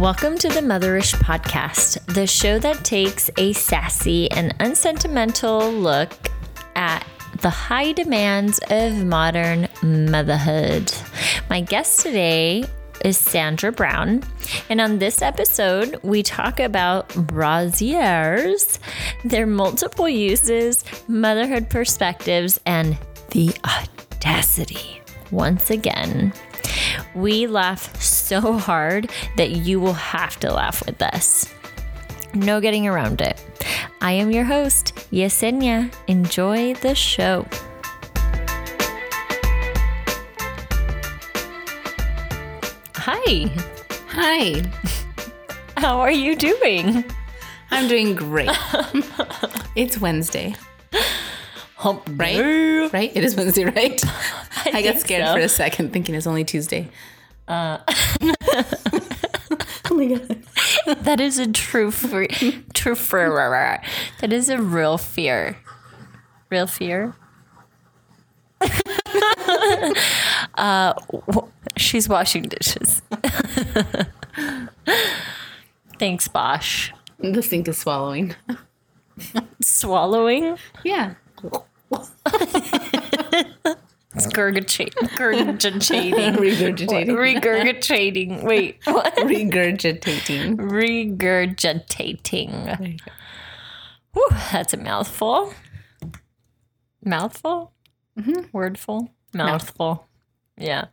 Welcome to the Motherish Podcast, the show that takes a sassy and unsentimental look at the high demands of modern motherhood. My guest today is Sandra Brown, and on this episode, we talk about brassieres, their multiple uses, motherhood perspectives, and the audacity. Once again, we laugh so hard that you will have to laugh with us. No getting around it. I am your host, Yesenia. Enjoy the show. Hi, Hi, how are you doing? I'm doing great. it's Wednesday, Hump right? Right? It is Wednesday, right? I, got scared so. for a second thinking it's only Tuesday. Uh, Oh my god. that is a true fear. True fear. That is a real fear. Real fear. uh, she's washing dishes. Thanks, Bosch. The sink is swallowing. Swallowing. Yeah. It's gurgitating. Gurgitating. Regurgitating. Regurgitating. Wait, what? Regurgitating. Regurgitating. Whew, that's a mouthful. Mouthful? Mm-hmm. Wordful? Mouthful. Yeah.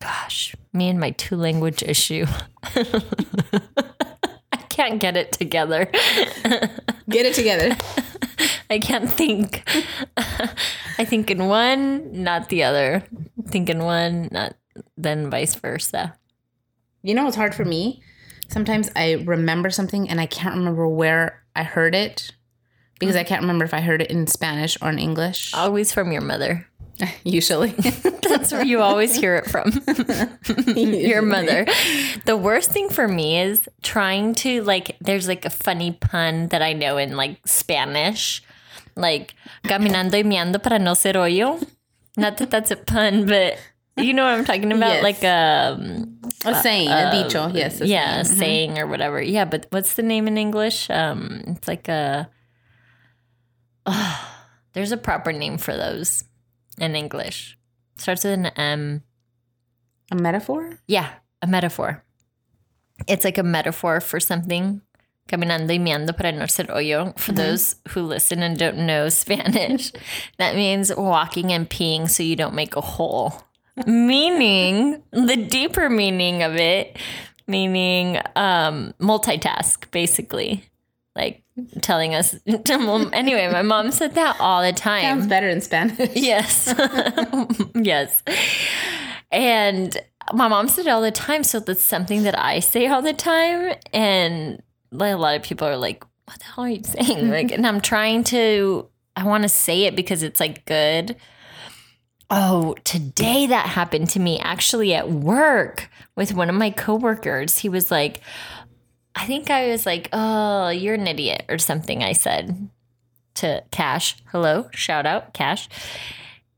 Gosh, me and my two language issue. I can't get it together. Get it together. I can't think. I think in one, not the other. Think in one, not then vice versa. You know it's hard for me? Sometimes I remember something and I can't remember where I heard it because I can't remember if I heard it in Spanish or in English. Always from your mother. Usually. That's where you always hear it from. your mother. The worst thing for me is trying to like there's like a funny pun that I know in like Spanish. Like caminando y meando para no ser hoyo. Not that that's a pun, but you know what I'm talking about? Yes. Like um A saying, a dicho. Yes. a yeah, saying. saying or whatever. Yeah, but what's the name in English? Um it's like a there's a proper name for those in English. Starts with an M. A metaphor? Yeah, a metaphor. It's like a metaphor for something. Caminando y meando para no ser hoyo. For those who listen and don't know Spanish, that means walking and peeing so you don't make a hole. meaning, the deeper meaning of it, meaning um, multitask, basically. Like telling us. anyway, my mom said that all the time. Sounds better in Spanish. Yes. yes. And my mom said it all the time. So that's something that I say all the time. And like a lot of people are like, what the hell are you saying? Like, and I'm trying to, I want to say it because it's like good. Oh, today that happened to me actually at work with one of my coworkers. He was like, I think I was like, oh, you're an idiot or something. I said to Cash. Hello, shout out, Cash.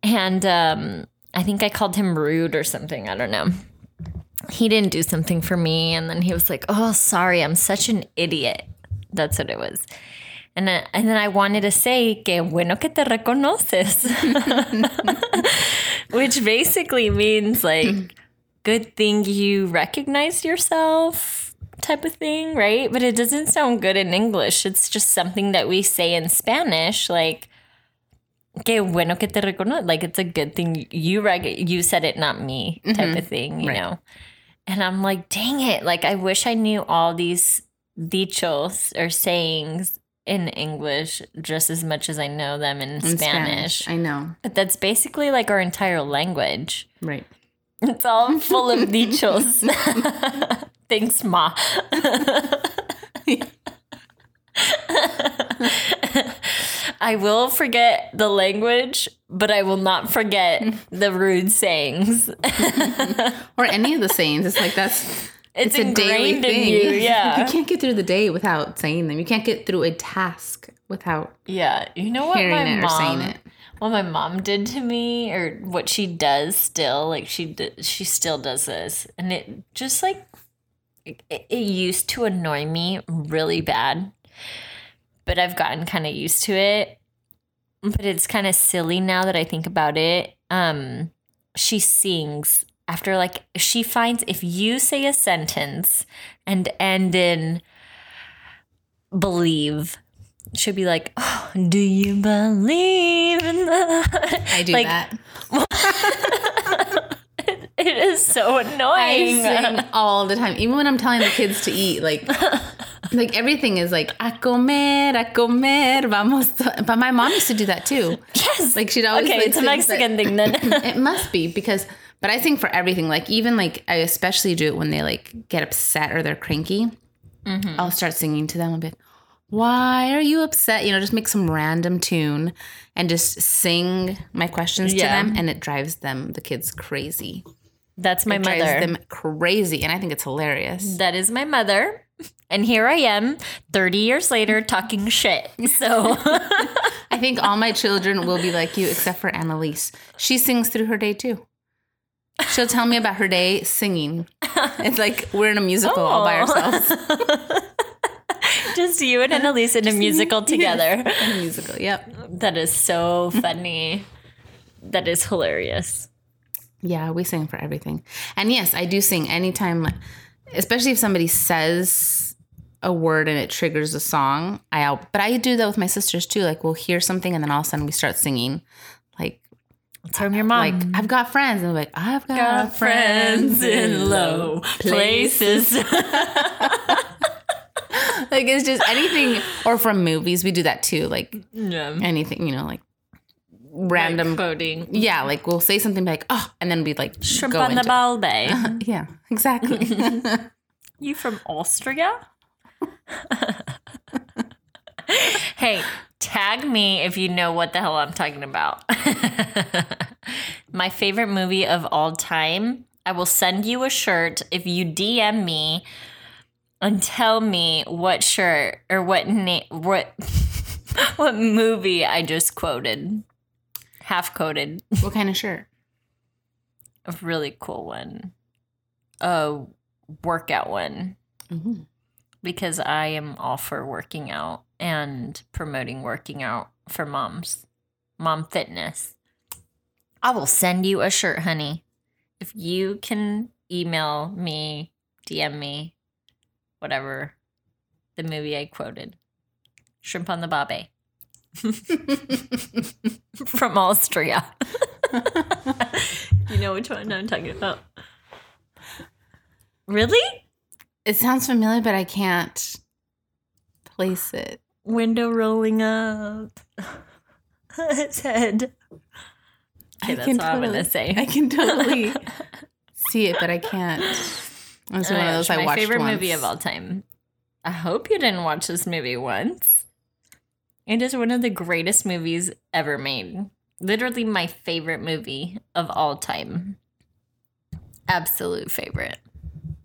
And um, I think I called him rude or something. I don't know. He didn't do something for me. And then he was like, oh, sorry, I'm such an idiot. That's what it was. And then, and then I wanted to say, que bueno que te reconoces, which basically means like, good thing you recognize yourself type of thing, right? But it doesn't sound good in English. It's just something that we say in Spanish, like, que bueno que te reconoces. Like, it's a good thing you reg- you said it, not me, type mm-hmm. of thing, you Right. know? And I'm like, dang it. Like, I wish I knew all these dichos or sayings in English just as much as I know them in, In Spanish. I know. But that's basically like our entire language. Right. It's all full of dichos. Thanks, Ma. I will forget the language, but I will not forget the rude sayings. Or any of the sayings. It's like that's It's, a daily ingrained in thing. you. Yeah. you can't get through the day without saying them. You can't get through a task without yeah. You know what my it mom saying it. what my mom did to me or what she does still like she she still does this and it just like it, it used to annoy me really bad, but I've gotten kind of used to it. But it's kind of silly now that I think about it. Um, she sings after like she finds if you say a sentence and end in believe she'll be like oh, do you believe in the I do like, that. it is so I annoying sing all the time, even when I'm telling the kids to eat. Like, like everything is like a comer, a comer, vamos. to-" But my mom used to do that too. yes Like she'd always. okay like, it's a mexican thing then it must be because but i sing for everything like even like i especially do it when they like get upset or they're cranky mm-hmm. i'll start singing to them a bit why are you upset you know just make some random tune and just sing my questions Yeah. to them and it drives them the kids crazy that's my drives mother Drives them crazy and i think it's hilarious That is my mother. And here I am 30 years later talking shit. So i think all my children will be like you except for annalise she sings through her day too she'll tell me about her day singing it's like we're in a musical all by oh. ourselves just you and Annalise in a musical together. A musical, yep. That is so funny. That is hilarious. Yeah, we sing for everything. And yes, I do sing anytime, especially if somebody says a word and it triggers a song. I out, but I do that with my sisters too. Like we'll hear something and then all of a sudden we start singing. Like, from your mom. like I've got friends, and like, I've got, Got friends in low places. like it's just anything, or from movies, we do that too. Like yeah. anything, you know, like random. quoting. yeah, like we'll say something like, oh, and then we like Shrimp go on the balbe. Yeah, exactly. You from Austria? hey, tag me if you know what the hell I'm talking about. My favorite movie of all time. I will send you a shirt if you DM me and tell me what shirt or what name what what movie I just quoted. Half quoted. what kind of shirt? A really cool one. A workout one. Mhm. because I am all for working out and promoting working out for moms, mom fitness. I will send you a shirt, honey. If you can email me, DM me, whatever the movie I quoted Shrimp on the Babe from Austria. you know which one I'm talking about? Really? It sounds familiar, but I can't place it. window rolling up its head. Okay, I that's can all I'm totally- gonna say. I can totally see it, but I can't. It's one of my those gosh, I my favorite once. movie of all time. I hope you didn't watch this movie once. It is one of the greatest movies ever made. Literally my favorite movie of all time. Absolute favorite.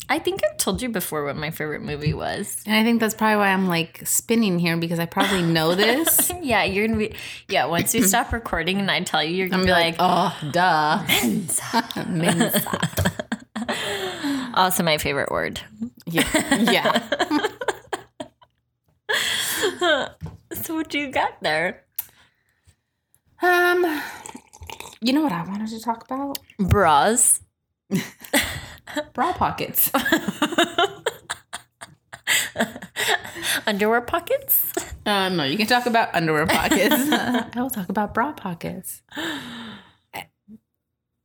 I think I've told you before what my favorite movie was. And I think that's probably why I'm like spinning here because I probably know this. Yeah, you're gonna be. Yeah, once you stop recording and I tell you, you're gonna be be like, like, oh, duh. Mensa. Mensa. also my favorite word. yeah, yeah. So what you got there? Um, you know what I wanted to talk about? Bras. Bra pockets. Underwear pockets? Uh, no, you can talk about underwear pockets. I will talk about bra pockets.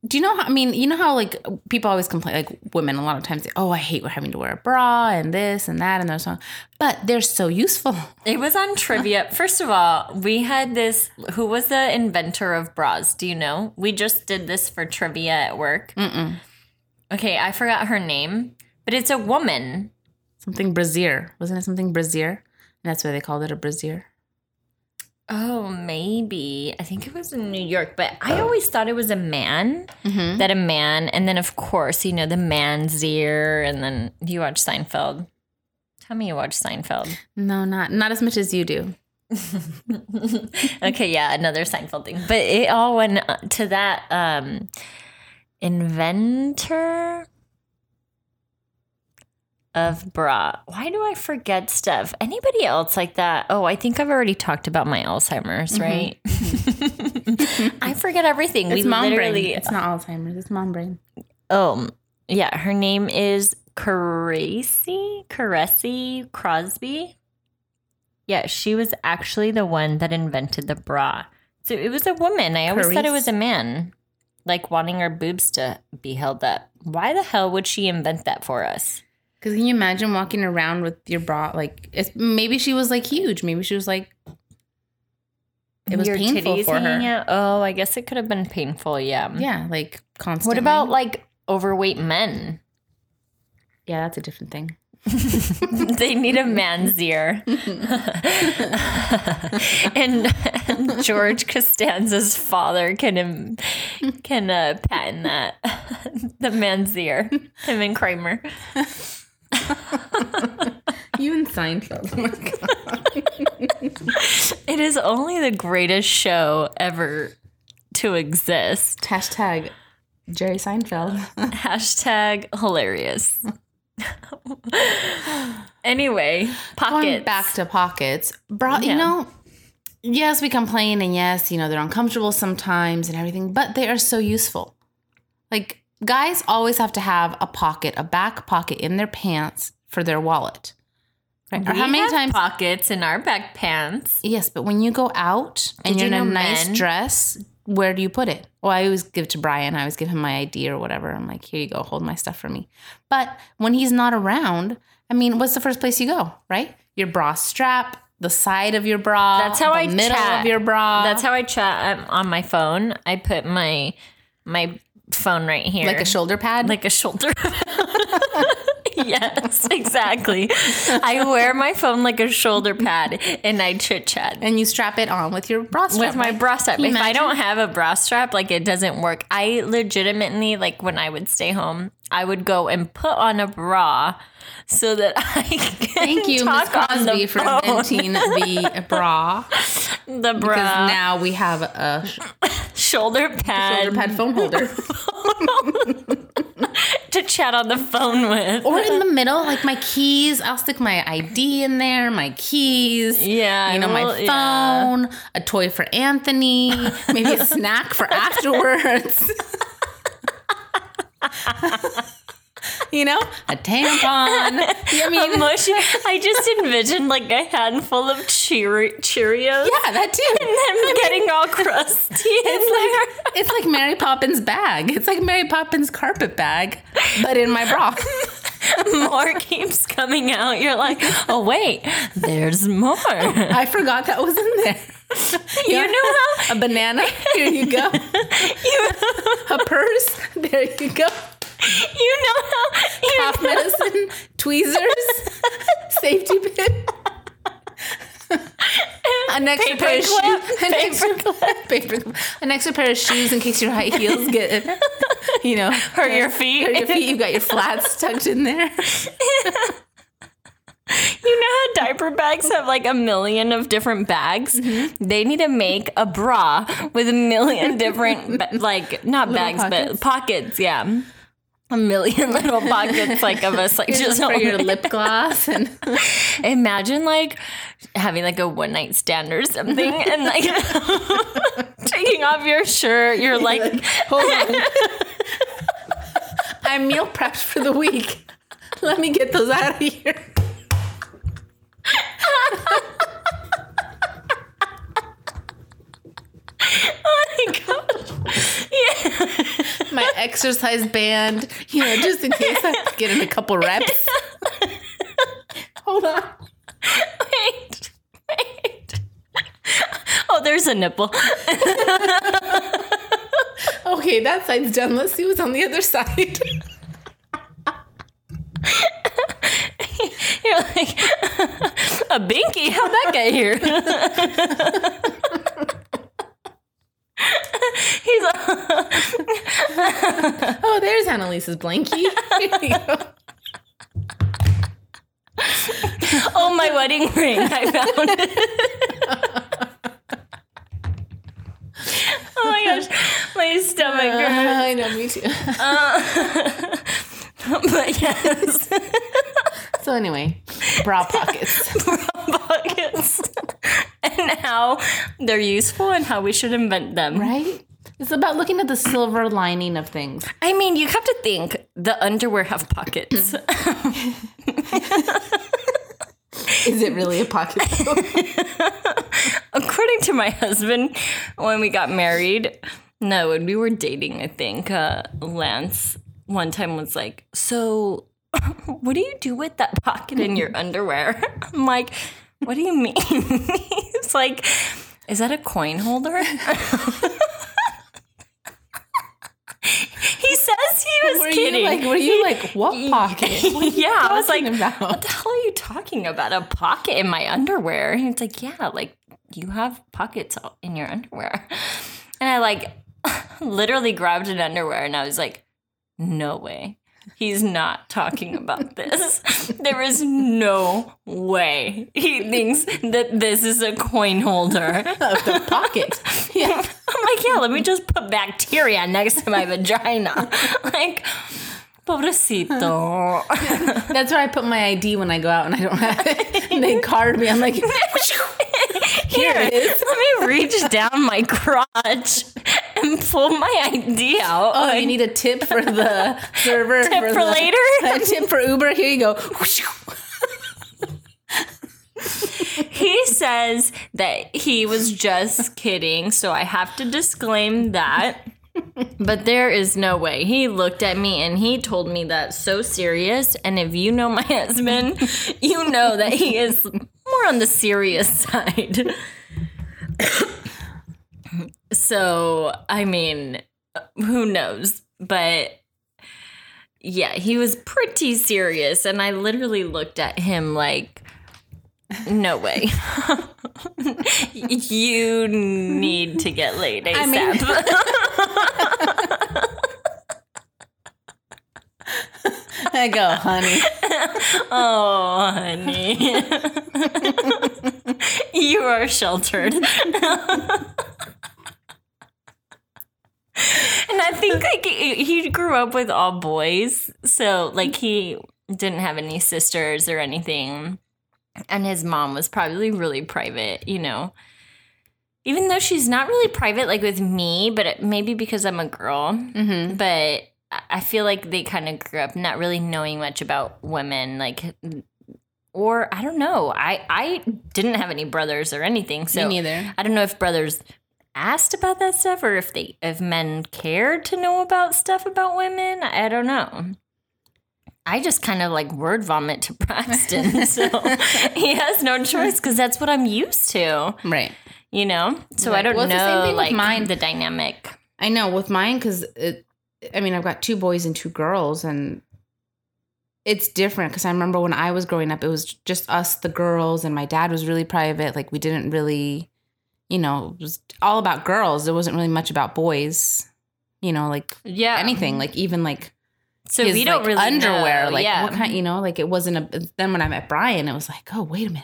Do you know how? I mean, you know how like people always complain, like women a lot of times, say, oh, I hate having to wear a bra and this and that and those, song? but they're so useful. It was on trivia. First of all, we had this. Who was the inventor of bras? Do you know? We just did this for trivia at work. Mm-mm. Okay, I forgot her name, but it's a woman. Something brassiere, wasn't it? Something brassiere, and that's why they called it a brassiere. Oh, maybe. I think it was in New York, but I always thought it was a man. Mm-hmm. That a man, and then of course, you know, the man's ear, and then you watch Seinfeld. Tell me you watch Seinfeld. No, not not as much as you do. okay, yeah, another Seinfeld thing. But it all went uh, to that um inventor of bra. Why do I forget stuff? Anybody else like that? Oh, I think I've already talked about my Alzheimer's, mm-hmm. right? I forget everything. It's we mom literally brain. It's not Alzheimer's. It's mom brain. Oh, yeah. Her name is Caressy, Caressy Crosby. Yeah, she was actually the one that invented the bra. So it was a woman. I always thought it was a man, like wanting her boobs to be held up. Why the hell would she invent that for us? Because can you imagine walking around with your bra? Like, it's, maybe she was like huge. Maybe she was like, it was Your painful for her. out? Oh, I guess it could have been painful. Yeah. Yeah, like constantly. What about like overweight men? Yeah, that's a different thing. they need a man's ear. and, and George Costanza's father can can uh, patent that the man's ear. Him and Kramer. You and Seinfeld. Oh my god. It is only the greatest show ever to exist. Hashtag Jerry Seinfeld. Hashtag hilarious. anyway, Going pockets. back to pockets, bra. Yeah. You know, yes, we complain, and yes, you know they're uncomfortable sometimes and everything, but they are so useful. Like guys always have to have a pocket, a back pocket in their pants for their wallet. Right? Or We how many times? pockets in our back pants? Yes, but when you go out and Did you're you in a nice men- dress, where do you put it? Well, I always give it to Brian. I always give him my ID or whatever. I'm like, here you go, hold my stuff for me. But when he's not around, I mean, what's the first place you go, right? Your bra strap, the side of your bra. That's how the I middle chat. of your bra. That's how I chat um, on my phone. I put my my phone right here, like a shoulder pad. like a shoulder. yes, exactly. I wear my phone like a shoulder pad, and I chit chat and you strap it on with your bra strap. with my bra strap. If I don't have a bra strap, like it doesn't work. I legitimately like when I would stay home, I would go and put on a bra so that I can Thank you, Miss talk on the Crosby, for inventing the bra. the Because bra now we have a shoulder pad, shoulder pad phone holder. to chat on the phone with. or in the middle, like my keys. I'll stick my ID in there, my keys. Yeah, You know, my well, yeah. phone, a toy for Anthony, maybe a snack for afterwards. You know, a tampon. I mean, Emotion. I just envisioned like a handful of Cheer- Cheerios yeah, that too. and them getting all crusty in there. It's like Mary Poppins bag. It's like Mary Poppins carpet bag, but in my bra. more keeps coming out. You're like, oh wait, there's more. I forgot that was in there. You know how A banana. Here you go. A purse. There you go. you know how you Cough medicine. Tweezers. Safety pin. An extra Paper pair of shoes. An paper extra, paper clip. An extra pair of shoes in case your high heels get, you know, hurt your feet. hurt your feet. You got your flats tucked in there. You know how diaper bags have like a million of different bags? Mm-hmm. They need to make a bra with a million different, like, not bags, pockets? but pockets. Yeah. A million little pockets, like of us, like just for your lip gloss and Imagine like having like a one night stand or something and like taking off your shirt. You're like, hold on. I'm meal prepped for the week. Let me get those out of here. oh my gosh. Yeah. My exercise band, you know, just in case I get in a couple reps. Hold on. Wait. Wait. Oh, there's a nipple. Okay, that side's done. Let's see what's on the other side. You're like, a binky? How'd that get here? He's like, There's Annalise's blankie. Here you go. oh, my wedding ring. I found it. oh my gosh, my stomach uh, hurts. I know, me too. Uh, but yes. So anyway, bra pockets. Bra pockets and how they're useful and how we should invent them. right? It's about looking at the silver lining of things. I mean, you have to think the underwear have pockets. Is it really a pocket? According to my husband, when we got married, no, when we were dating, I think uh, Lance one time was like, "So, what do you do with that pocket in your underwear?" I'm like, "What do you mean?" He's like, "Is that a coin holder?" he says he was were kidding. you like? Were you like what pocket? What yeah, I was like, about? what the hell are you talking about? A pocket in my underwear? And it's like, yeah, like you have pockets in your underwear. And I like literally grabbed an underwear and I was like, no way. He's not talking about this. there is no way he thinks that this is a coin holder. of the pocket. Yeah. I'm like, yeah, let me just put bacteria next to my vagina. like, pobrecito. That's where I put my ID when I go out and I don't have it. And they card me. I'm like, Here it is. Let me reach down my crotch and pull my ID out. oh, you need a tip for the server. Tip for the- later? A tip for Uber. Here you go. He says that he was just kidding, so I have to disclaim that. But there is no way. He looked at me and he told me that so serious. And if you know my husband, you know that he is more on the serious side. so, I mean, who knows? But yeah, he was pretty serious. And I literally looked at him like, no way. you need to get laid ASAP. mean- I go, honey. oh, honey. you are sheltered. and I think like he grew up with all boys, so like he didn't have any sisters or anything. And his mom was probably really private, you know. Even though she's not really private like with me, but maybe because I'm a girl. Mm-hmm. But I- feel like they kind of grew up not really knowing much about women, like, or I don't know. I I didn't have any brothers or anything, so Me neither. I don't know if brothers asked about that stuff or if they if men cared to know about stuff about women. I don't know. I just kind of like word vomit to Braxton, so he has no choice because that's what I'm used to, Right. you know. So I don't Well, it's the same know thing with like mine. the dynamic. I know with mine because I mean I've got two boys and two girls and it's different because I remember when I was growing up it was just us the girls and my dad was really private like we didn't really you know it was all about girls there wasn't really much about boys you know like Yeah, anything like even like So his, we don't like, really underwear know. like yeah. what kind you know like it wasn't a then when I met Brian it was like oh wait a minute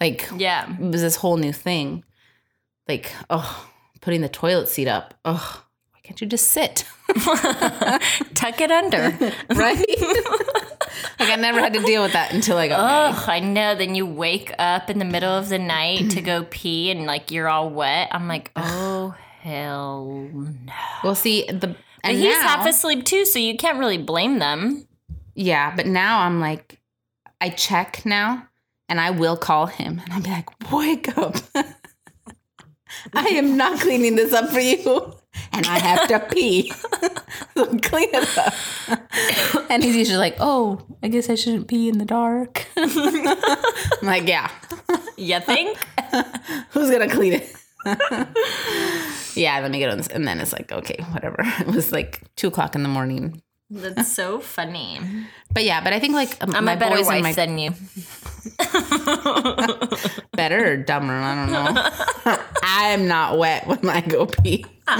like Yeah. it was this whole new thing. Like, oh, putting the toilet seat up. Oh, can't you just sit? Tuck it under. right? like I never had to deal with that until I got. Oh, I know. Then you wake up in the middle of the night to go pee and like you're all wet. I'm like, oh hell no. Well, see the and he's now, half asleep too, so you can't really blame them. yeah, but now I'm like, I check now, and I will call him, and I'll be like, wake up. I am not cleaning this up for you. And I have to pee. so clean it up. And he's usually like, oh, I guess I shouldn't pee in the dark. I'm like, yeah. You think? Who's gonna clean it? yeah, let me get on this. And then it's like, okay, whatever. It was like two o'clock in the morning. That's so funny. But yeah, but I think like um, I'm my a better boys wife my than you. better or dumber, I don't know. I'm not wet when I go pee.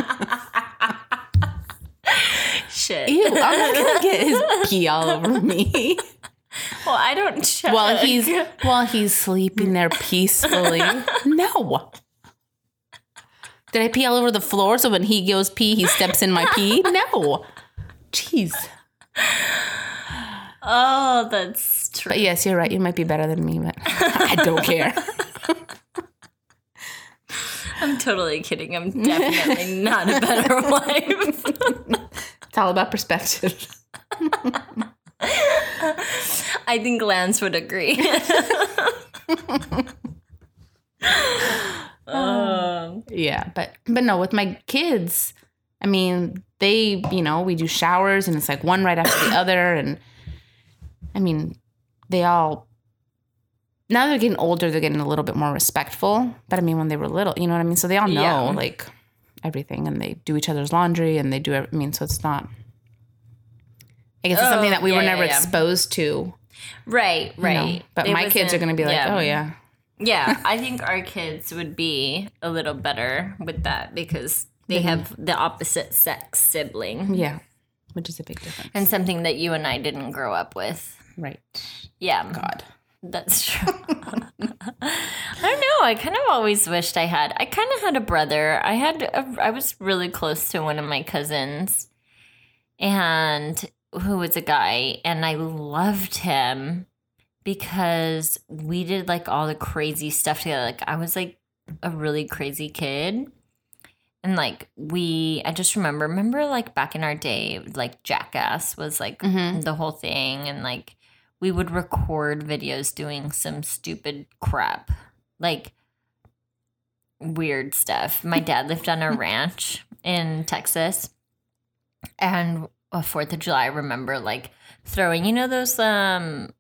Shit. Ew, I'm not gonna get his pee all over me. Well, I don't check. while he's while he's sleeping there peacefully. No. Did I pee all over the floor so when he goes pee, he steps in my pee? No. Jeez. Oh, that's true. But yes, you're right. You might be better than me, but I don't care. I'm totally kidding. I'm definitely not a better wife. It's all about perspective. I think Lance would agree. um, Yeah, but but no, with my kids, I mean, they, you know, we do showers and it's like one right after the other and I mean, they all now they're getting older, they're getting a little bit more respectful. But I mean, when they were little, you know what I mean? So they all know Yeah. like everything and they do each other's laundry and they do I mean, so it's not I guess it's Oh, something that we yeah, were never yeah. exposed to. right, you know? right. But It my kids are going to be like, "Oh yeah." Yeah, I think our kids would be a little better with that because they have the opposite sex sibling Yeah. Which is a big difference. and something that you and I didn't grow up with. Right. Yeah. God. That's true. I don't know. I kind of always wished I had. I kind of had a brother. I had. A, I was really close to one of my cousins, and who was a guy, and I loved him because we did like all the crazy stuff together. Like I was like a really crazy kid. And like we, I just remember, remember like back in our day, like Jackass was like Mhm. the whole thing, and like we would record videos doing some stupid crap, like weird stuff. My dad lived on a ranch in Texas, and a Fourth of July, I remember like throwing, you know, those um,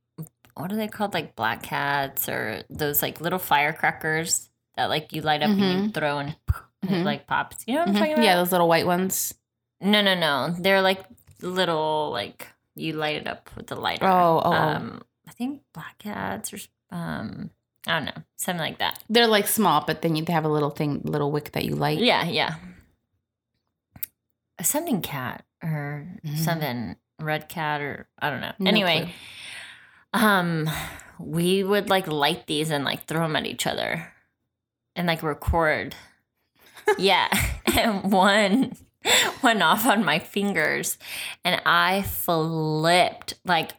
what are they called, like black cats or those like little firecrackers that like you light up and you throw and it Mhm. like pops. You know what I'm Mhm. talking about? Yeah, those little white ones. No, no, no. They're like little like you light it up with the lighter. Oh, oh, um, I think black cats or um, I don't know, something like that. They're like small, but then you have a little thing, little wick that you light. Yeah, yeah. Something cat or Mhm. something red cat or I don't know. No anyway, um, we would like light these and like throw them at each other, and like record. yeah, and one went off on my fingers, and I flipped like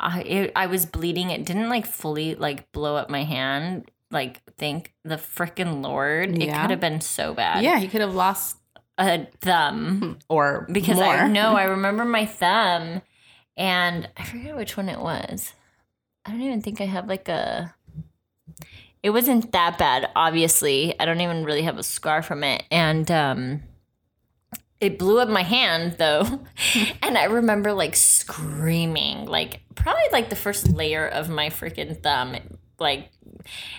I it, I was bleeding. It didn't like fully like blow up my hand. Like, thank the freaking Lord. It could have been so bad. Yeah, he could have lost A thumb or because more. I know I remember my thumb, and I forget which one it was. I don't even think I have like a. It wasn't that bad, obviously. I don't even really have a scar from it, and um, it blew up my hand though, and I remember like screaming, like probably like the first layer of my freaking thumb, like.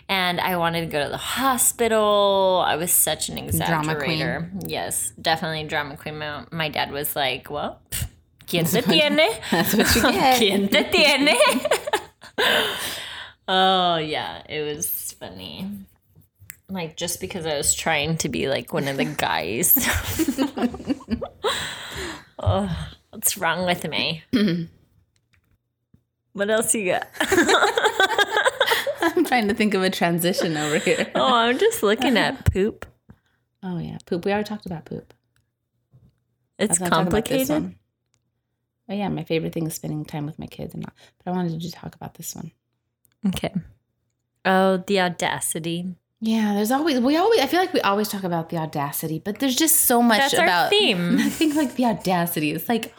And I wanted to go to the hospital. I was such an exaggerator. Yes, definitely drama queen. My, my dad was like, well, pff, ¿quién te tiene? That's what you get. ¿Quién te tiene? oh, yeah, it was funny. Like, just because I was trying to be like one of the guys. oh, what's wrong with me? what else you got? I'm trying to think of a transition over here. Oh, I'm just looking at poop. Oh yeah, poop. We already talked about poop. It's was gonna talk about this complicated. Oh yeah, my favorite thing is spending time with my kids, and not, but I wanted to just talk about this one. Okay. Oh, the audacity. Yeah, there's always we always I feel like we always talk about the audacity, but there's just so much That's about theme. I think like the audacity is like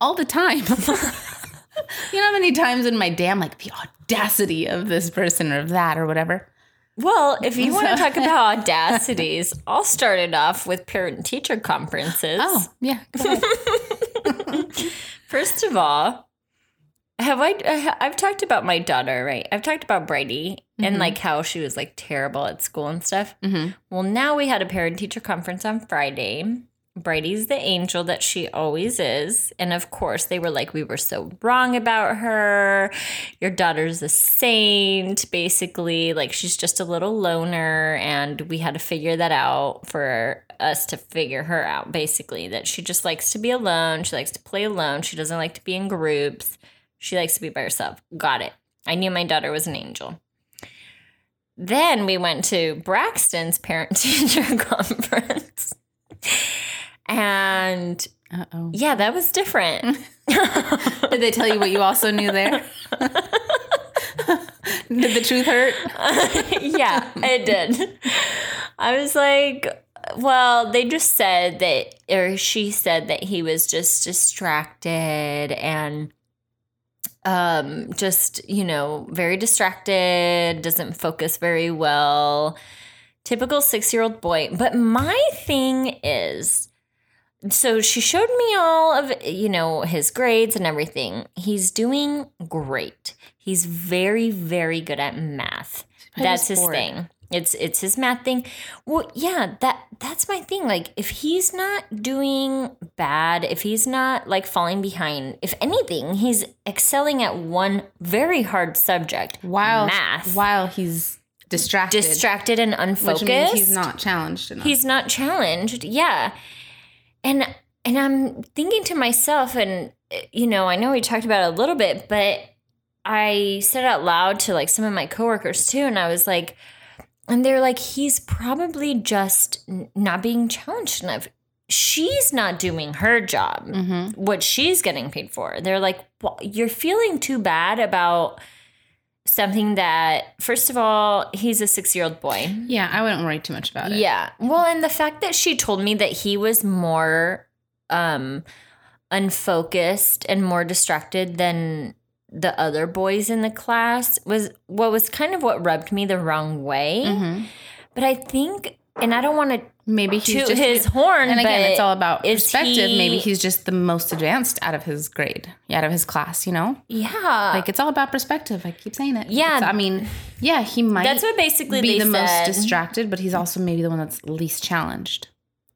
all the time. you know how many times in my day I'm like the audacity of this person or of that or whatever. Well, if you want to talk about audacities, I'll start it off with parent teacher conferences. Oh yeah. First of all, have I? I've talked about my daughter, right? I've talked about Brady and Mhm. like how she was like terrible at school and stuff. Mhm. Well, now we had a parent teacher conference on Friday. Brady's the angel that she always is. And of course, they were like, we were so wrong about her. Your daughter's a saint, basically. Like, she's just a little loner. And we had to figure that out for us to figure her out, basically. That she just likes to be alone. She likes to play alone. She doesn't like to be in groups. She likes to be by herself. Got it. I knew my daughter was an angel. Then we went to Braxton's parent teacher conference. And Uh oh. Yeah, that was different. Did they tell you what you also knew there? did the truth hurt? yeah, it did. I was like, well, they just said that, or she said that he was just distracted and um just you know very distracted doesn't focus very well. Typical six year old boy. But my thing is so she showed me all of you know his grades and everything. He's doing great. He's very very good at math. That's his bored. thing it's it's his math thing. Well yeah that that's my thing. Like if he's not doing bad if he's not like falling behind if anything he's excelling at one very hard subject While math. while he's distracted, distracted and unfocused which means he's not challenged enough. he's not challenged yeah. And and i'm thinking to myself and you know i know we talked about it a little bit but i said out loud to like some of my coworkers too and i was like and they're like he's probably just not being challenged enough she's not doing her job Mm-hmm. what she's getting paid for they're like well, you're feeling too bad about something that first of all he's a six year old boy Yeah, I wouldn't worry too much about it. yeah. Well, and the fact that she told me that he was more um unfocused and more distracted than the other boys in the class was what was kind of what rubbed me the wrong way. Mhm. But I think and I don't want to Maybe he's toot just his horn, And again, it's all about perspective. he- Maybe he's just the most advanced out of his grade, yeah, out of his class. You know, yeah. like it's all about perspective. I keep saying it. Yeah. It's- I mean, yeah, he might. that's what basically be they the said. most distracted, but he's also maybe the one that's least challenged.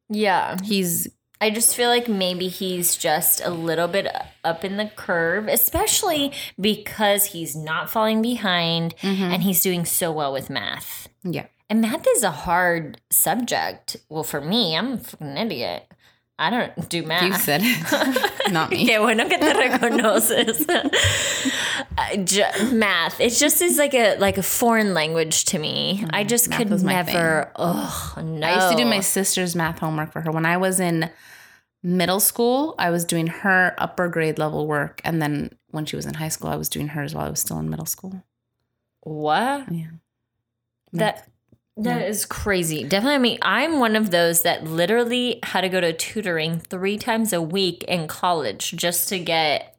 yeah. He's I just feel like maybe he's just a little bit up in the curve, especially because he's not falling behind and he's doing so well with math. yeah. And math is a hard subject. Well, for me, I'm an idiot. I don't do math. You said it, not me. Qué bueno que te reconoces. Uh, ju- math. It just is like a like a foreign language to me. I just Mm, could never. Oh no! I used to do my sister's math homework for her when I was in middle school. I was doing her upper grade level work, and then when she was in high school, I was doing hers while I was still in middle school. what? Yeah. That that is crazy. Definitely I mean, I'm one of those that literally had to go to tutoring three times a week in college just to get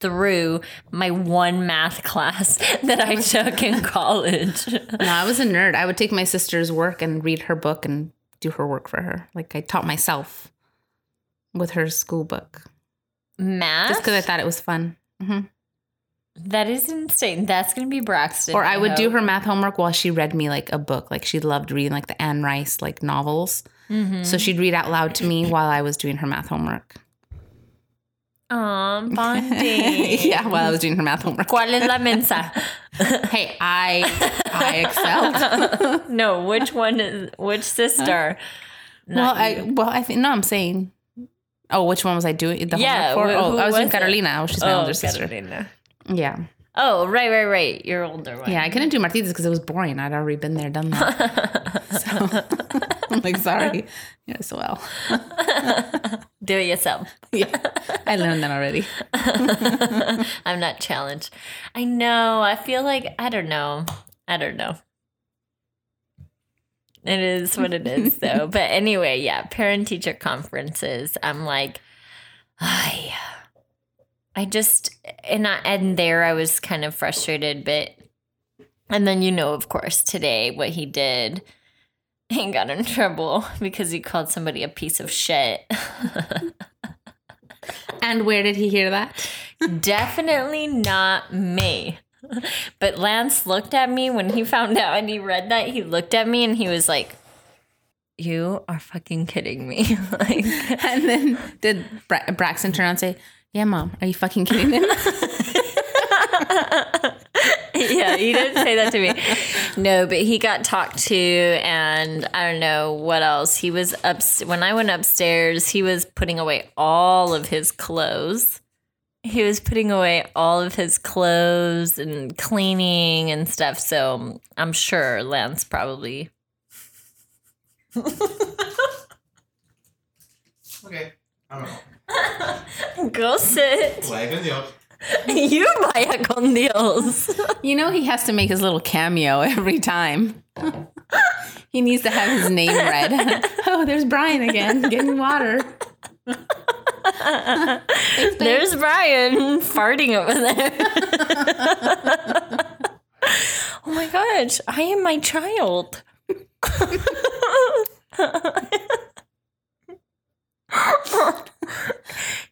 through my one math class that I took in college. No, I was a nerd. I would take my sister's work and read her book and do her work for her. Like I taught myself with her school book math? just because I thought it was fun. hmm that is insane. That's gonna be Braxton. Or I would do her math homework while she read me like a book. Like she loved reading like the Anne Rice like novels. Mhm. So she'd read out loud to me while I was doing her math homework. Aw, bonding. yeah, while I was doing her math homework. ¿Cuál es la mensa? Hey, I I excelled. no, which one is which sister? well, Not I well I think no, I'm saying. Oh, which one was I doing the Yeah, homework for? wh- Oh, I was doing was it? Carolina. Oh, she's my Oh, older sister. Carolina. Yeah, Oh, right, right, right. Your older one. yeah. I couldn't do Martitas because it was boring. I'd already been there, done that. so I'm like, sorry. Yes, well, Do it yourself. yeah, I learned that already. I'm not challenged. I know. I feel like I don't know. I don't know. It is what it is, though. But anyway, yeah, parent teacher conferences. I'm like, I, I just and I, and there I was kind of frustrated, but and then you know, of course, today what he did. He got in trouble because he called somebody a piece of shit. And where did he hear that? Definitely not me. But Lance looked at me when he found out and he read that. He looked at me and he was like, You are fucking kidding me. like, And then did Bra- Braxton turn around and say, "Yeah, mom, are you fucking kidding me?" yeah, he didn't say that to me. No, but he got talked to, and I don't know what else. He was up when I went upstairs. He was putting away all of his clothes. He was putting away all of his clothes and cleaning and stuff. So I'm sure Lance probably. Okay. I don't know. Go sit. Vaya con You vaya con Dios. You know he has to make his little cameo every time. he needs to have his name read. oh, there's Brian again getting water. There's Brian farting over there. oh my gosh, I am my child.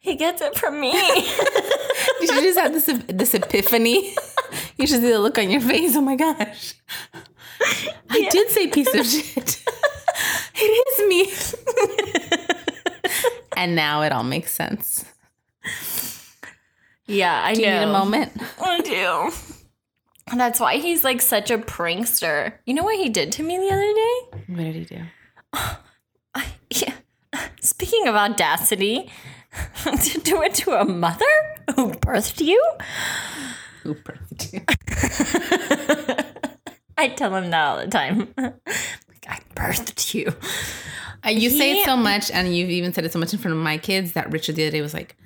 he gets it from me. You should just have this this epiphany. You should see the look on your face. Oh my gosh. I did say piece of shit. it is me. and now it all makes sense. Yeah, I Do know. need a moment? I do. That's why he's like such a prankster. You know what he did to me the other day? What did he do? I, yeah. Speaking of audacity, to do it to a mother who birthed you? Who birthed you? I tell him that all the time. like, I birthed you. Uh, you say it so much, and you've even said it so much in front of my kids that Richard the other day was like,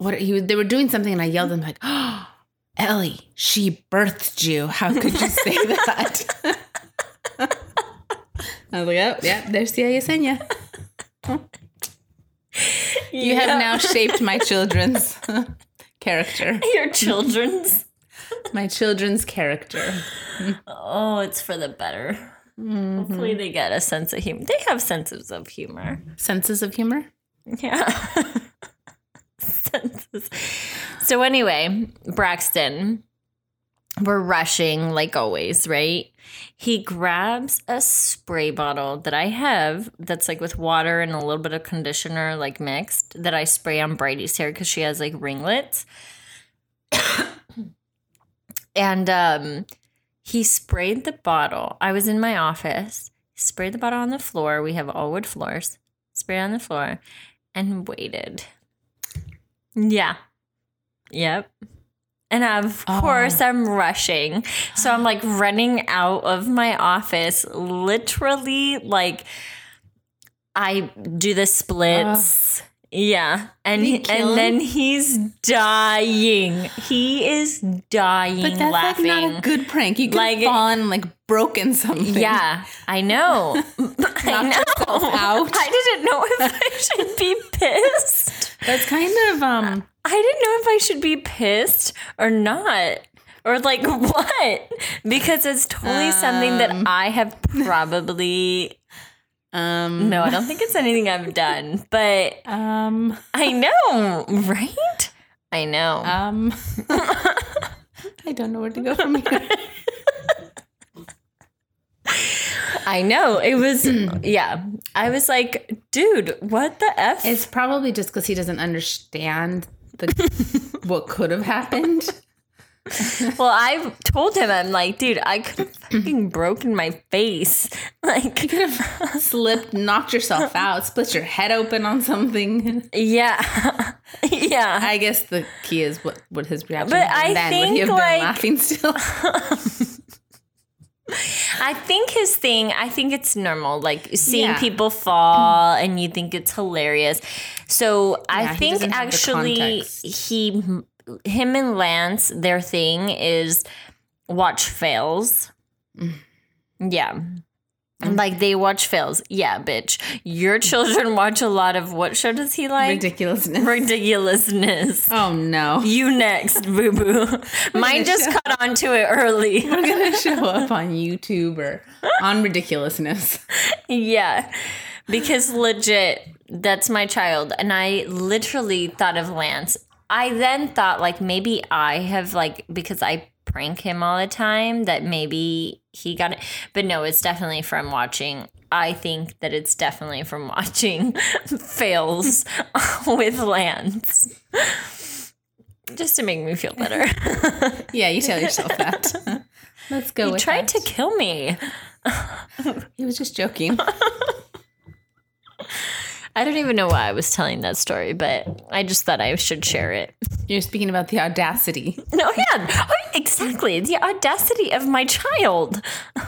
"What?" He was, they were doing something, and I yelled at him like, "Oh, Ellie, she birthed you. How could you say that?" I was like, "Oh, yeah, there's the Yesenia. You have now shaped my children's character. your children's. My children's character. Oh, it's for the better. Hopefully, mm-hmm. they get a sense of humor. They have senses of humor. Senses of humor. Yeah. Senses. So anyway, Braxton, we're rushing like always, right? He grabs a spray bottle that I have that's like with water and a little bit of conditioner like mixed that I spray on Brady's hair because she has like ringlets. and um he sprayed the bottle. I was in my office. Sprayed the bottle on the floor. We have all wood floors. Sprayed on the floor and waited. Yeah. Yep. And of Oh. course, I'm rushing. So I'm like running out of my office, literally, like, I do the splits. Yeah. And, Did you kill and then he's dying. He is dying But that's laughing. like not a good prank. You could Like- fallen like broken something. yeah, I know. I know. out. I didn't know if I should be pissed. That's kind of um I didn't know if I should be pissed or not. Or like what? Because it's totally something Um. that I have probably um No, I don't think it's anything I've done, but um I know, right? I know. um I don't know where to go from here. I know. It was yeah. I was like, dude, what the F? It's probably just because he doesn't understand the what could have happened. well, I told him, I'm like, dude, I could have fucking broken my face. Like You could have slipped, knocked yourself out, split your head open on something. Yeah. yeah. I guess the key is what what his reaction. But I then would he think, have like- been laughing still? I think his thing, I think it's normal. Like seeing Yeah. people fall and you think it's hilarious. So I Yeah, he think doesn't have the actually he, him and Lance, their thing is watch fails. Mm. Yeah. Like they watch fails. Yeah, bitch. Your children watch a lot of what show does he like? Ridiculousness. Ridiculousness. oh no. You next, boo boo. Mine just caught on to it early. We're gonna show up on YouTube or on ridiculousness. Yeah. Because legit, that's my child. And I literally thought of Lance. I then thought, like, maybe I have, like, because I prank him all the time, that maybe he got it. But no, it's definitely from watching. I think that it's definitely from watching fails with Lance. Just to make me feel better. Yeah, you tell yourself that. Let's go. he tried that. to kill me. He was just joking. I don't even know why I was telling that story, but I just thought I should share it. You're speaking about the audacity. No, yeah, oh, exactly. The audacity of my child.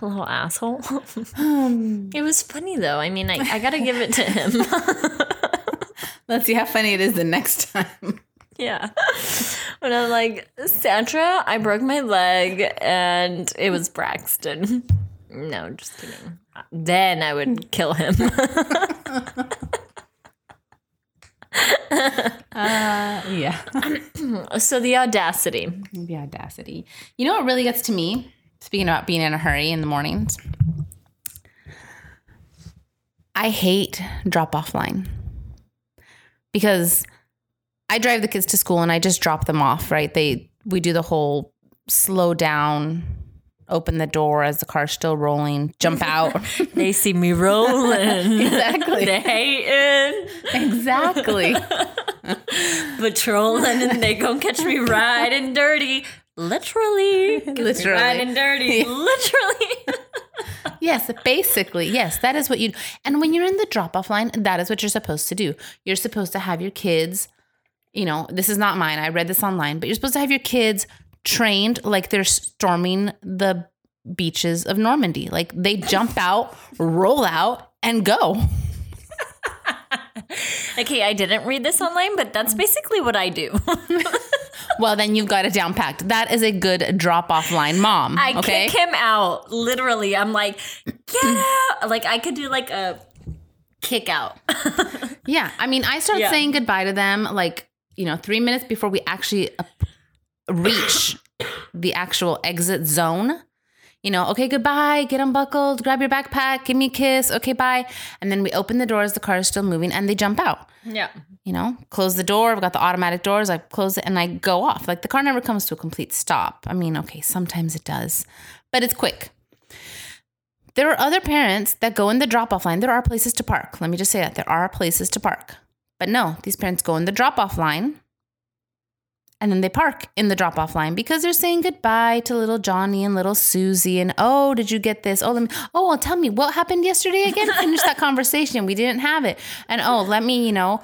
little asshole. Hmm. it was funny though. I mean, I, I got to give it to him. Let's see how funny it is the next time. yeah. When I'm like, Sandra, I broke my leg and it was Braxton. No, just kidding. Then I would kill him. Uh, yeah. so the audacity. The audacity. You know what really gets to me? Speaking about being in a hurry in the mornings, I hate drop off line because I drive the kids to school and I just drop them off, right? They we do the whole slow down, open the door as the car's still rolling, jump out. They see me rolling. exactly. they hating, Exactly. patrolling, and they gonna catch me riding dirty. Literally. Literally. Riding dirty. Literally. Yes, basically. Yes, that is what you And when you're in the drop off line, that is what you're supposed to do. You're supposed to have your kids, you know, this is not mine. I read this online, but you're supposed to have your kids trained like they're storming the beaches of Normandy. Like they jump out, roll out, and go. Okay, I didn't read this online, but that's basically what I do. Well, then you've got it down packed. That is a good drop off line mom. I okay. kick him out. Literally, I'm like, get out. Like I could do like a kick out. Yeah. I mean, I start Yeah. saying goodbye to them like, you know, three minutes before we actually reach the actual exit zone. You know, okay, goodbye, get unbuckled, grab your backpack, give me a kiss, okay, bye. And then we open the doors, the car is still moving, and they jump out. yeah. You know, close the door. I've got the automatic doors. I close it and I go off. Like the car never comes to a complete stop. I mean, okay, sometimes it does, but it's quick. There are other parents that go in the drop off line. There are places to park. Let me just say that. There are places to park. But no, these parents go in the drop off line and then they park in the drop off line because they're saying goodbye to little Johnny and little Susie. And oh, did you get this? Oh, let me, oh, well, tell me what happened yesterday again. Finish that conversation. We didn't have it. And oh, let me, you know,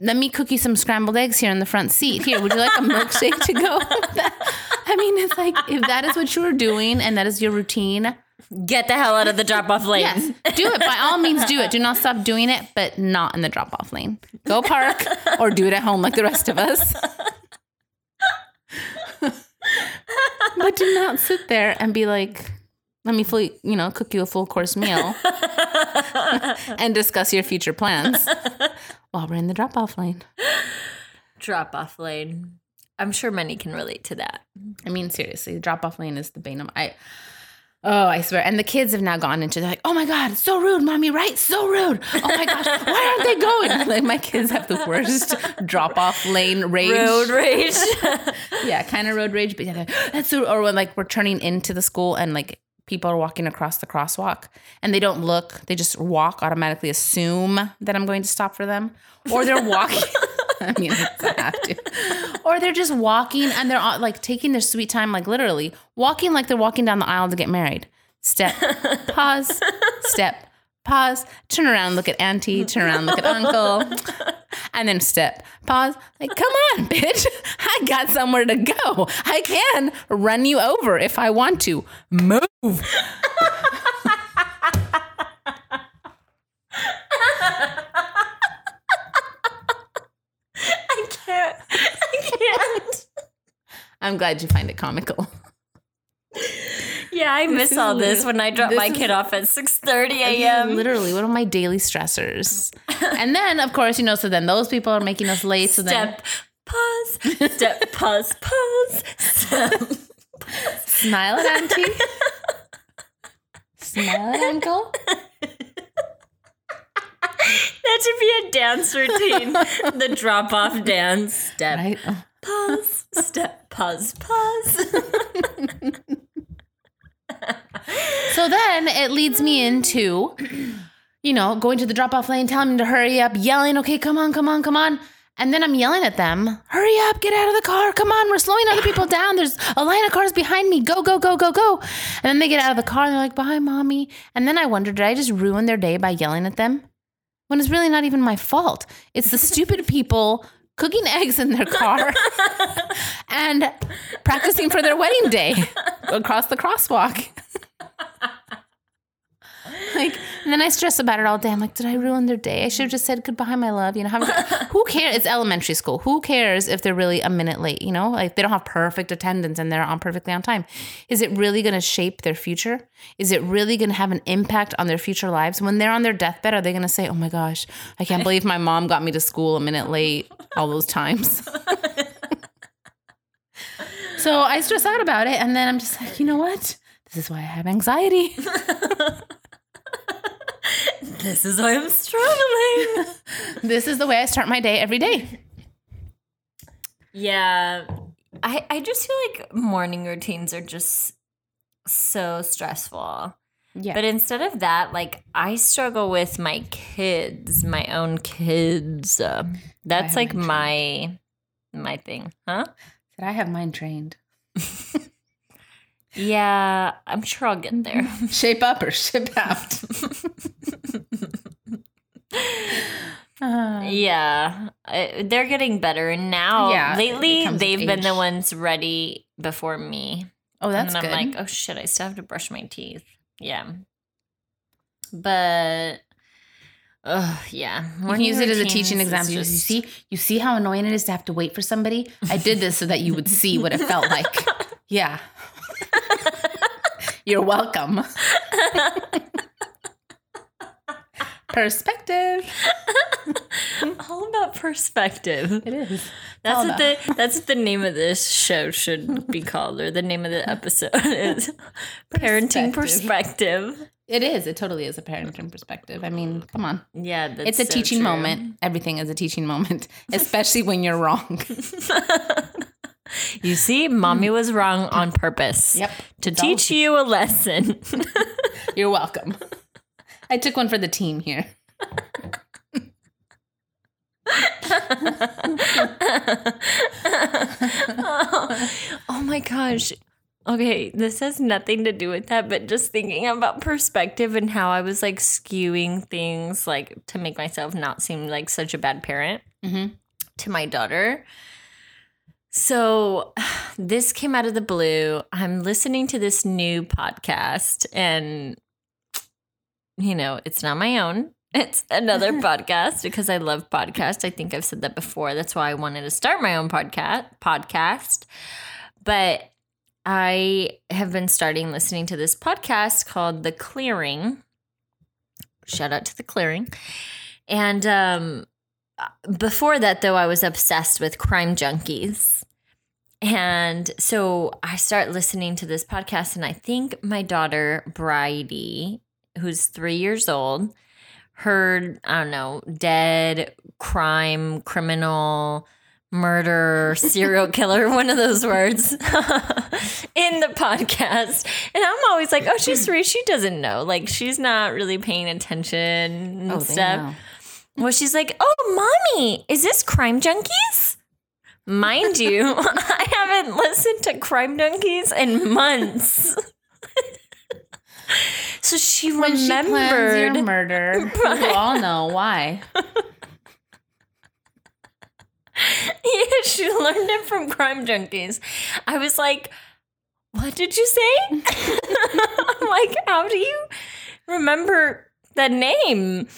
let me cook you some scrambled eggs here in the front seat. Here, would you like a milkshake to go? with that? I mean, it's like if that is what you're doing and that is your routine, Get the hell out of the drop off lane. yes, do it. By all means, do it. Do not stop doing it, but not in the drop off lane. Go park or do it at home like the rest of us. But do not sit there and be like, let me fully, you know, cook you a full course meal and discuss your future plans while we're in the drop off lane. Drop off lane. I'm sure many can relate to that. I mean, seriously, the drop off lane is the bane of I. Oh, I swear. And the kids have now gone into, they're like, oh my God, it's so rude, mommy, right? So rude. Oh my gosh, why aren't they going? Like, my kids have the worst drop off lane rage. Road rage. Yeah, kind of road rage. But yeah, that's so, or when like we're turning into the school and like people are walking across the crosswalk and they don't look, they just walk, automatically assume that I'm going to stop for them. Or they're walking. I mean, I have to. Or they're just walking and they're uh, like taking their sweet time, like literally walking like they're walking down the aisle to get married. Step, pause, step, pause, turn around, look at auntie, turn around, look at uncle, and then step, pause. Like, come on, bitch. I got somewhere to go. I can run you over if I want to. Move. I can't. I can't. I'm glad you find it comical. Yeah, I miss all this when I drop this my is- kid off at 6:30 a.m. literally one of my daily stressors. and then, of course, you know, so then those people are making us late. So then Step, pause, step, pause, pause. Step. smile at auntie. smile at uncle. That should be a dance routine. the drop off dance. Step, Right? Pause, step, pause, pause. So then it leads me into, you know, going to the drop off lane, telling them to hurry up, yelling, okay, come on, come on, come on. And then I'm yelling at them, hurry up, get out of the car, come on, we're slowing other people down. There's a line of cars behind me, go, go, go, go, go. And then they get out of the car and they're like, bye, mommy. And then I wonder, did I just ruin their day by yelling at them? When it's really not even my fault. It's the stupid people cooking eggs in their car and practicing for their wedding day across the crosswalk. Like, and then I stress about it all day. I'm like, did I ruin their day? I should have just said goodbye, my love. You know, who cares? It's elementary school. Who cares if they're really a minute late? You know, like they don't have perfect attendance and they're on perfectly on time. Is it really going to shape their future? Is it really going to have an impact on their future lives? When they're on their deathbed, are they going to say, oh my gosh, I can't believe my mom got me to school a minute late all those times? so I stress out about it. And then I'm just like, you know what? This is why I have anxiety. this is why I'm struggling. this is the way I start my day every day. Yeah. I, I just feel like morning routines are just so stressful. Yeah. But instead of that, like I struggle with my kids, my own kids. Uh, that's like my my thing, huh? Said I have mine trained. Yeah, I'm sure I'll get there. Shape up or ship out. Uh, yeah, I- they're getting better, and now Yeah, lately they've been the ones ready before me. oh, that's and good. I'm like, oh shit, I still have to brush my teeth. Yeah, but. Oh yeah, you can use it as a teaching example. You see, you see how annoying it is to have to wait for somebody. I did this so that you would see what it felt like. Yeah. You're welcome. Perspective. all about perspective. It is. That's what the that's what the name of this show should be called, or the name of the episode is parenting Perspective. It is. It totally is a parenting perspective. I mean, come on. Yeah, that's It's a so teaching true. moment. Everything is a teaching moment, especially when you're wrong. You see, mommy was wrong on purpose. Yep. To teach you a lesson. You're welcome. I took one for the team here. oh my gosh. Okay, this has nothing to do with that, but just thinking about perspective and how I was like skewing things like to make myself not seem like such a bad parent Mm-hmm. to my daughter. So this came out of the blue. I'm listening to this new podcast and you know, it's not my own. It's another podcast because I love podcasts. I think I've said that before. That's why I wanted to start my own podcast podcast. But I have been starting listening to this podcast called The Clearing. Shout out to The Clearing. And um before that though I was obsessed with crime junkies. And so I start listening to this podcast and I think my daughter Bridie, who's 3 years old, heard I don't know, dead crime criminal murder serial killer one of those words in the podcast and i'm always like oh she's three she doesn't know like she's not really paying attention and Oh, stuff. Well, she's like, "Oh, mommy, is this Crime Junkies?" Mind you, I haven't listened to Crime Junkies in months. so she When she remembered. your murder, we all know why. yeah, she learned it from Crime Junkies. I was like, "What did you say?" I'm like, "How do you remember the name?"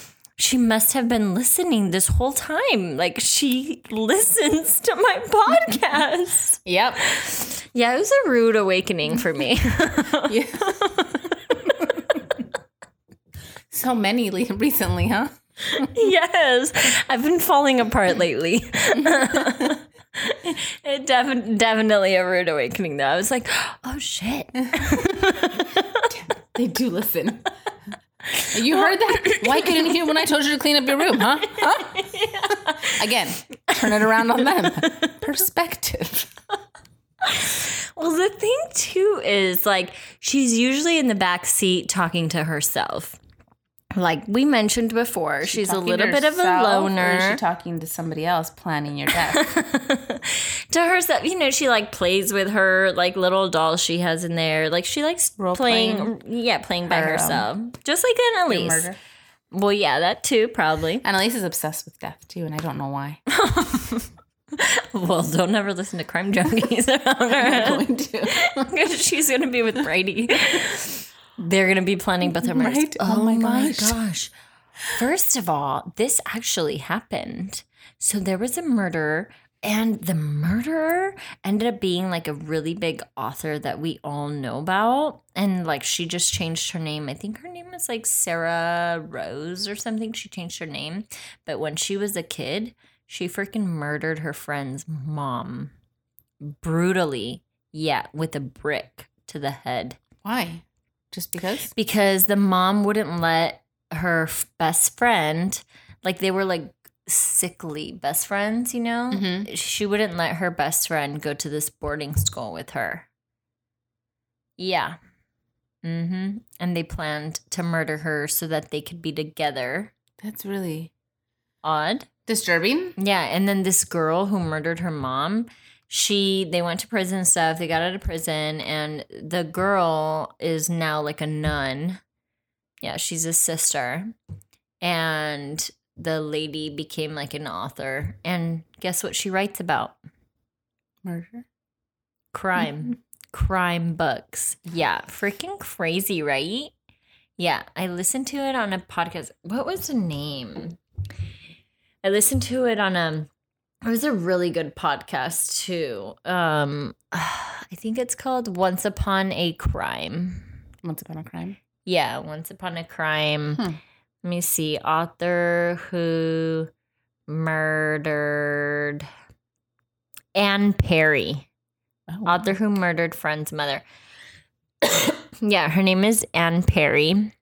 She must have been listening this whole time. Like she listens to my podcast. Yep. Yeah, it was a rude awakening for me. So many le- recently, huh? yes, I've been falling apart lately. it defi- definitely a rude awakening, though. I was like, oh shit. They do listen. You heard that? Why couldn't you when I told you to clean up your room, huh? Huh? Again, turn it around on them. Perspective. Well, the thing too is like she's usually in the back seat talking to herself. Like we mentioned before, she's a little bit of a Or is loner. she talking to somebody else planning your death? to herself, you know, she like plays with her like little doll she has in there. Like she likes Role playing, yeah, playing by her, um, herself, just like Annalise. Well, yeah, that too, probably. Annalise is obsessed with death too, and I don't know why. Well, don't ever listen to Crime Junkies. I'm going to. She's gonna be with Brady. They're going to be planning both murders. Right? Oh, oh my gosh. gosh. First of all, this actually happened. So there was a murder, and the murderer ended up being like a really big author that we all know about. And like she just changed her name. I think her name was like Sarah Rose or something. She changed her name. But when she was a kid, she freaking murdered her friend's mom brutally. Yeah, with a brick to the head Why? Just because? because the mom wouldn't let her f- best friend like they were like sickly best friends you know Mhm. she wouldn't let her best friend go to this boarding school with her yeah mm-hmm and they planned to murder her so that they could be together That's really odd disturbing. yeah and then this girl who murdered her mom she they went to prison and stuff. They got out of prison and the girl is now like a nun. Yeah she's a sister. And the lady became like an author. And guess what she writes about? Murder. crime. Mm-hmm. Crime books. Yeah freaking crazy right? Yeah i listened to it on a podcast. What was the name? I listened to it on a it was a really good podcast too um i think it's called once upon a crime Once upon a crime. yeah once upon a crime Hmm. let me see author who murdered anne perry Oh, author who murdered friend's mother. yeah, her name is Anne Perry,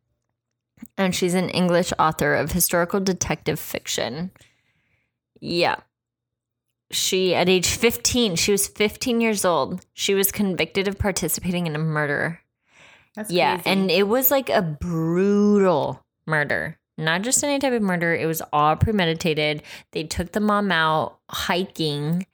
and she's an English author of historical detective fiction. Yeah. She, at age 15, she was 15 years old. She was convicted of participating in a murder. That's Yeah, crazy. and it was like a brutal murder. Not just any type of murder, it was all premeditated. They took the mom out hiking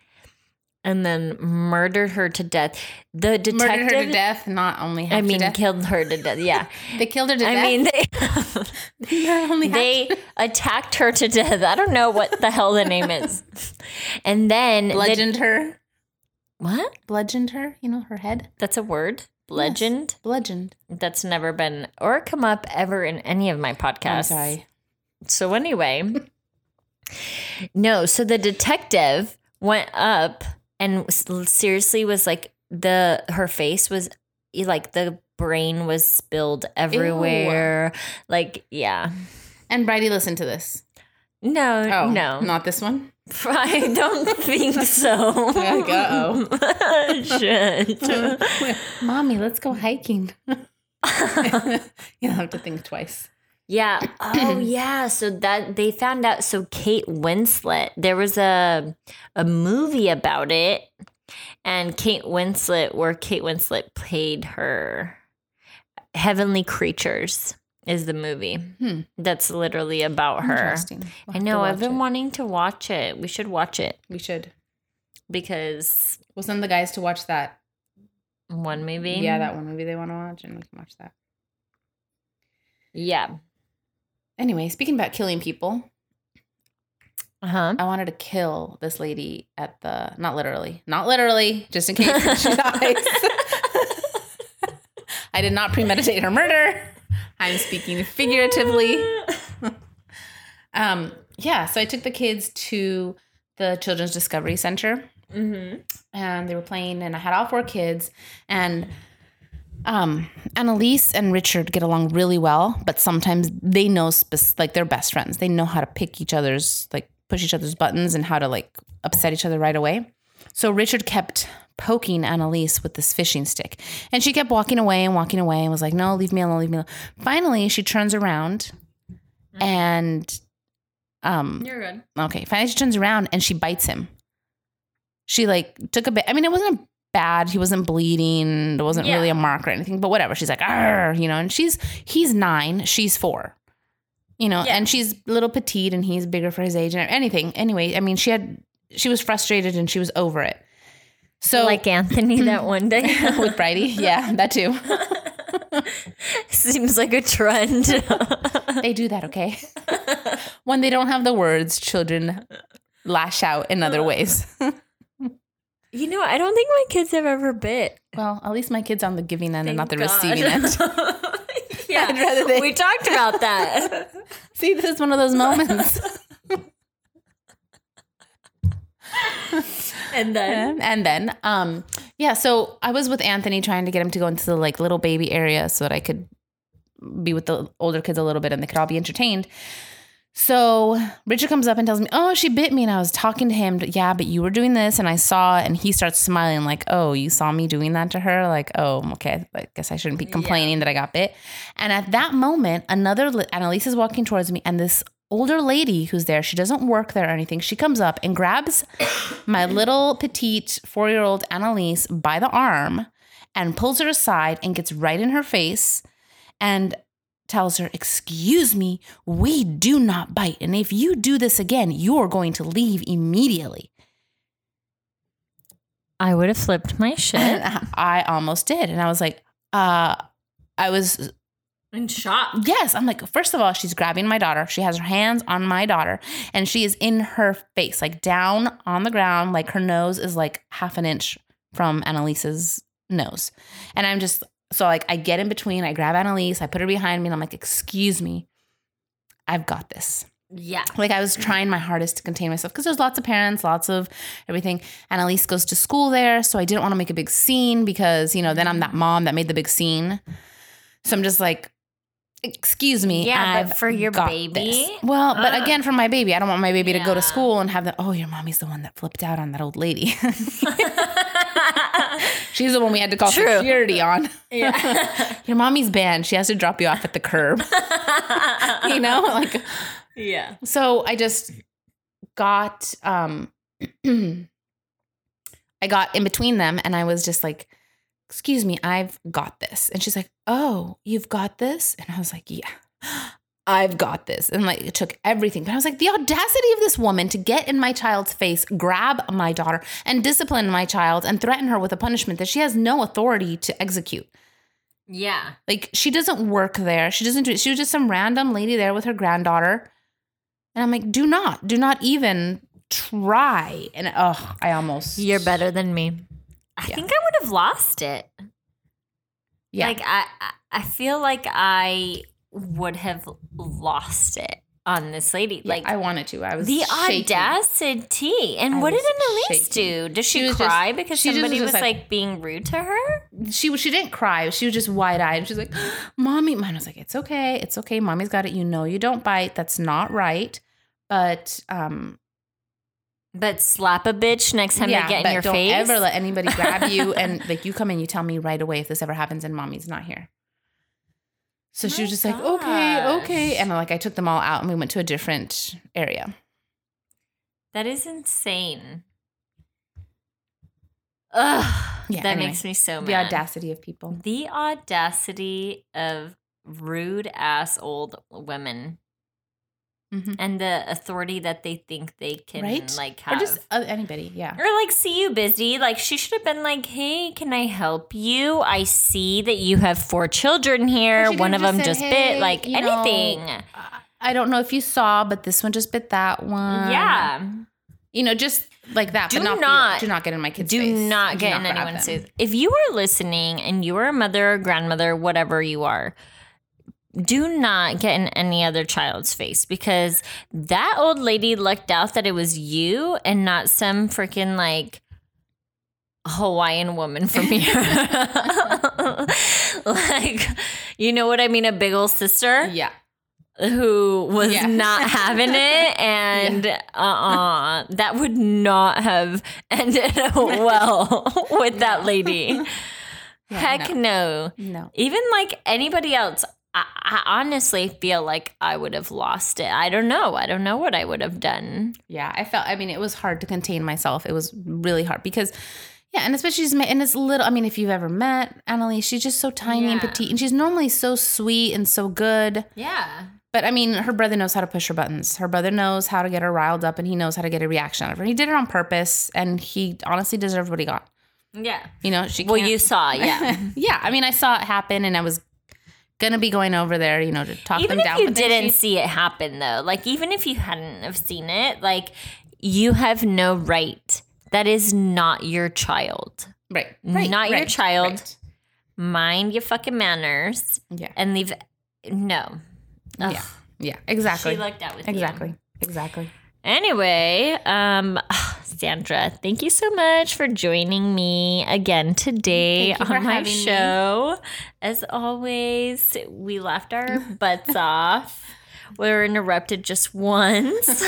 and then murdered her to death. The detective murdered her to death. Not only I mean killed her to death. Yeah. they killed her to I death. I mean they Not only they attacked her to death. I don't know what the hell the name is. And then the- bludgeoned her. what? Bludgeoned her. You know her head. That's a word? Legend? Bludgeoned. That's never been or come up ever in any of my podcasts. I'm sorry. So anyway, no. So the detective went up and seriously was like the her face was like the brain was spilled everywhere. Like yeah, And Bridie, listen to this. no, Oh no, not this one. I don't think so. Like, uh-oh. Shit. Mommy, let's go hiking. you don't have to think twice. Yeah. Oh, yeah. So that they found out. So Kate Winslet, there was a a movie about it, and Kate Winslet, where Kate Winslet played her Heavenly Creatures, is the movie. Hmm. That's literally about her. We'll I know. I've been it. wanting to watch it. We should watch it We should. because We'll send the guys to watch that. one movie. Yeah, that one movie they want to watch, and we can watch that. Yeah. Anyway, speaking about killing people, Uh huh. I wanted to kill this lady at the not literally, not literally, just in case she dies. I did not premeditate her murder. I'm speaking figuratively. Um, yeah, so I took the kids to the Children's Discovery Center mm-hmm. and they were playing and I had all four kids and um Annalise and Richard get along really well, but sometimes they know spec- like they're best friends. They know how to pick each other's like push each other's buttons and how to like upset each other right away. So Richard kept poking Annalise with this fishing stick. And she kept walking away and walking away and was like, "No, leave me alone, leave me alone." Finally, she turns around and um You're good. Okay. Finally, she turns around and she bites him. She like took a bit. I mean, it wasn't bad. He wasn't bleeding. There wasn't Yeah. really a mark or anything, but whatever. She's like, you know, and she's, he's nine, she's four, you know, Yeah. and she's a little petite and he's bigger for his age and anything. Anyway, I mean, she had, she was frustrated and she was over it. So, like Anthony that one day with Bridie, yeah, that too. Seems like a trend. They do that, okay? when they don't have the words, children lash out in other ways. You know, I don't think my kids have ever bit. well, at least my kid's on the giving end and not the Thank receiving end. Yeah, they- we talked about that. See, this is one of those moments. and then and then, um, yeah. So I was with Anthony trying to get him to go into the like little baby area so that I could be with the older kids a little bit and they could all be entertained. So Richard comes up and tells me, "Oh, she bit me," and I was talking to him. Yeah, but you were doing this, and I saw it, and he starts smiling like, "Oh, you saw me doing that to her? Like, oh, okay. I guess I shouldn't be complaining that I got bit." And at that moment, another li- Annalise is walking towards me, and this older lady who's there, she doesn't work there or anything. She comes up and grabs my little petite four year old Annalise by the arm and pulls her aside and gets right in her face and tells her, Excuse me, we do not bite. And if you do this again, you're going to leave immediately. I would have flipped my shit. And I almost did. And I was like, uh, I was In shock. Yes. I'm like, first of all, she's grabbing my daughter. She has her hands on my daughter and she is in her face, like down on the ground. Like her nose is like half an inch from Annalise's nose. And I'm just, so like I get in between, I grab Annalise, I put her behind me, and I'm like, excuse me, I've got this. Yeah. Like I was trying my hardest to contain myself because there's lots of parents, lots of everything. Annalise goes to school there. So I didn't want to make a big scene because, you know, then I'm that mom that made the big scene. So I'm just like, excuse me. Yeah, but I've for your baby? this." Well, but again, for my baby, I don't want my baby to go to school and have the, oh, your mommy's the one that flipped out on that old lady. She's the one we had to call True. security on. yeah. Your mommy's banned. She has to drop you off at the curb. you know, like, yeah. so I just got um I got in between them and I was just like, "Excuse me, I've got this." And she's like, "Oh, you've got this?" And I was like, "Yeah. I've got this." And like it took everything. But I was like, "The audacity of this woman to get in my child's face, grab my daughter and discipline my child and threaten her with a punishment that she has no authority to execute." Yeah. Like she doesn't work there. She doesn't do it. She was just some random lady there with her granddaughter. And I'm like, do not, do not even try. And oh, I almost You're better than me. I Yeah. think I would have lost it. Yeah. Like I, I- I feel like I would have lost it on this lady. Yeah, like I wanted to. I was the shaking. audacity. And I what did Annalise shaking. do? Did she, She was just- cry because she somebody was like, like- being rude to her? She was. She didn't cry. She was just wide eyed. And She's like, "Mommy," mine was like, "It's okay. It's okay. Mommy's got it. You know, you don't bite. That's not right." But um, But slap a bitch next time yeah, they get in your don't face. ever let anybody grab you and like you come in. You tell me right away if this ever happens and mommy's not here. So she was just like, okay, okay. And like I took them all out and we went to a different area. that is insane. Ugh. Yeah, that anyway, makes me so mad. The audacity of people. The audacity of rude ass old women Mhm. and the authority that they think they can Right? like Or have. just uh, anybody. Yeah. Or like see you busy. Like she should have been like, "Hey, can I help you? I see that you have four children here. One of them just just "Hey, bit." Like you know, anything. I don't know if you saw, but this one just bit that one. yeah. You know, just like that. Do but not, not- do not get in my kid's Do face. not Do get in anyone's face. If you are listening and you are a mother or grandmother, whatever you are, do not get in any other child's face because that old lady lucked out that it was you and not some freaking like Hawaiian woman from here. like, you know what I mean? A big old sister Yeah. who was Yeah. not having it and uh-uh that would not have ended well with that lady Yeah, heck no. No. even like anybody else I, I honestly feel like i would have lost it i don't know i don't know what i would have done Yeah, I felt. I mean, it was hard to contain myself. It was really hard because, yeah, and especially she's and it's little. I mean, if you've ever met Annalise, she's just so tiny and petite, and she's normally so sweet and so good. yeah But I mean, her brother knows how to push her buttons. Her brother knows how to get her riled up, and he knows how to get a reaction out of her. He did it on purpose, and he honestly deserved what he got. yeah You know, she. well you saw yeah yeah, I mean, I saw it happen, and I was gonna be going over there, you know, to talk even them if down. you but then didn't she- see it happen though like even if you hadn't have seen it like you have no right that is not your child right, right, not your child. right. mind your fucking manners Yeah, and leave No. Ugh. Yeah. Yeah. Exactly. She lucked out with you. exactly. Exactly. Anyway, um, Sandra, thank you so much for joining me again today Thank you for on my having me. show. As always, we laughed our butts off. We were interrupted just once.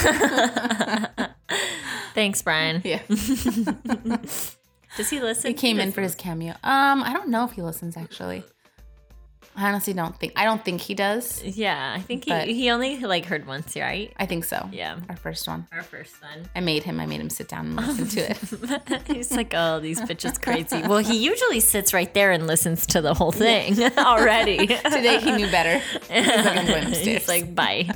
Thanks, Brian. Yeah. Does he listen? He came in for his cameo. Um, I don't know if he listens actually. I honestly don't think. I don't think he does. Yeah, I think he, he only like heard once, right? I think so. Yeah. Our first one. Our first one. I made him. I made him sit down and listen to it. He's like, oh, these bitches crazy. Well, he usually sits right there and listens to the whole thing already. Today he knew better. He's like, I'm going upstairs. He's like, bye.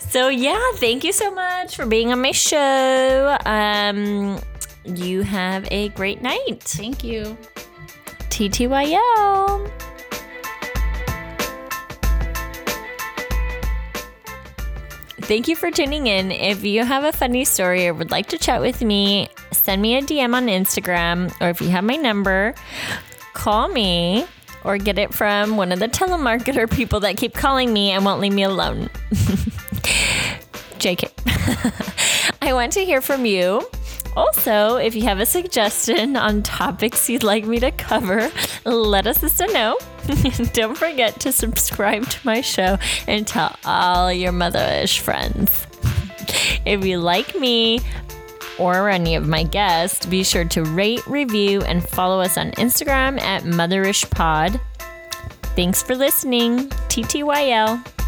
so yeah, thank you so much for being on my show. Um, you have a great night. Thank you. TTYL. Thank you for tuning in. If you have a funny story or would like to chat with me, send me a DM on Instagram, or if you have my number, call me or get it from one of the telemarketer people that keep calling me and won't leave me alone. JK. I want to hear from you. Also, if you have a suggestion on topics you'd like me to cover, let us know. Don't forget to subscribe to my show and tell all your motherish friends. If you like me or any of my guests, be sure to rate, review, and follow us on Instagram at MotherishPod. Thanks for listening. TTYL.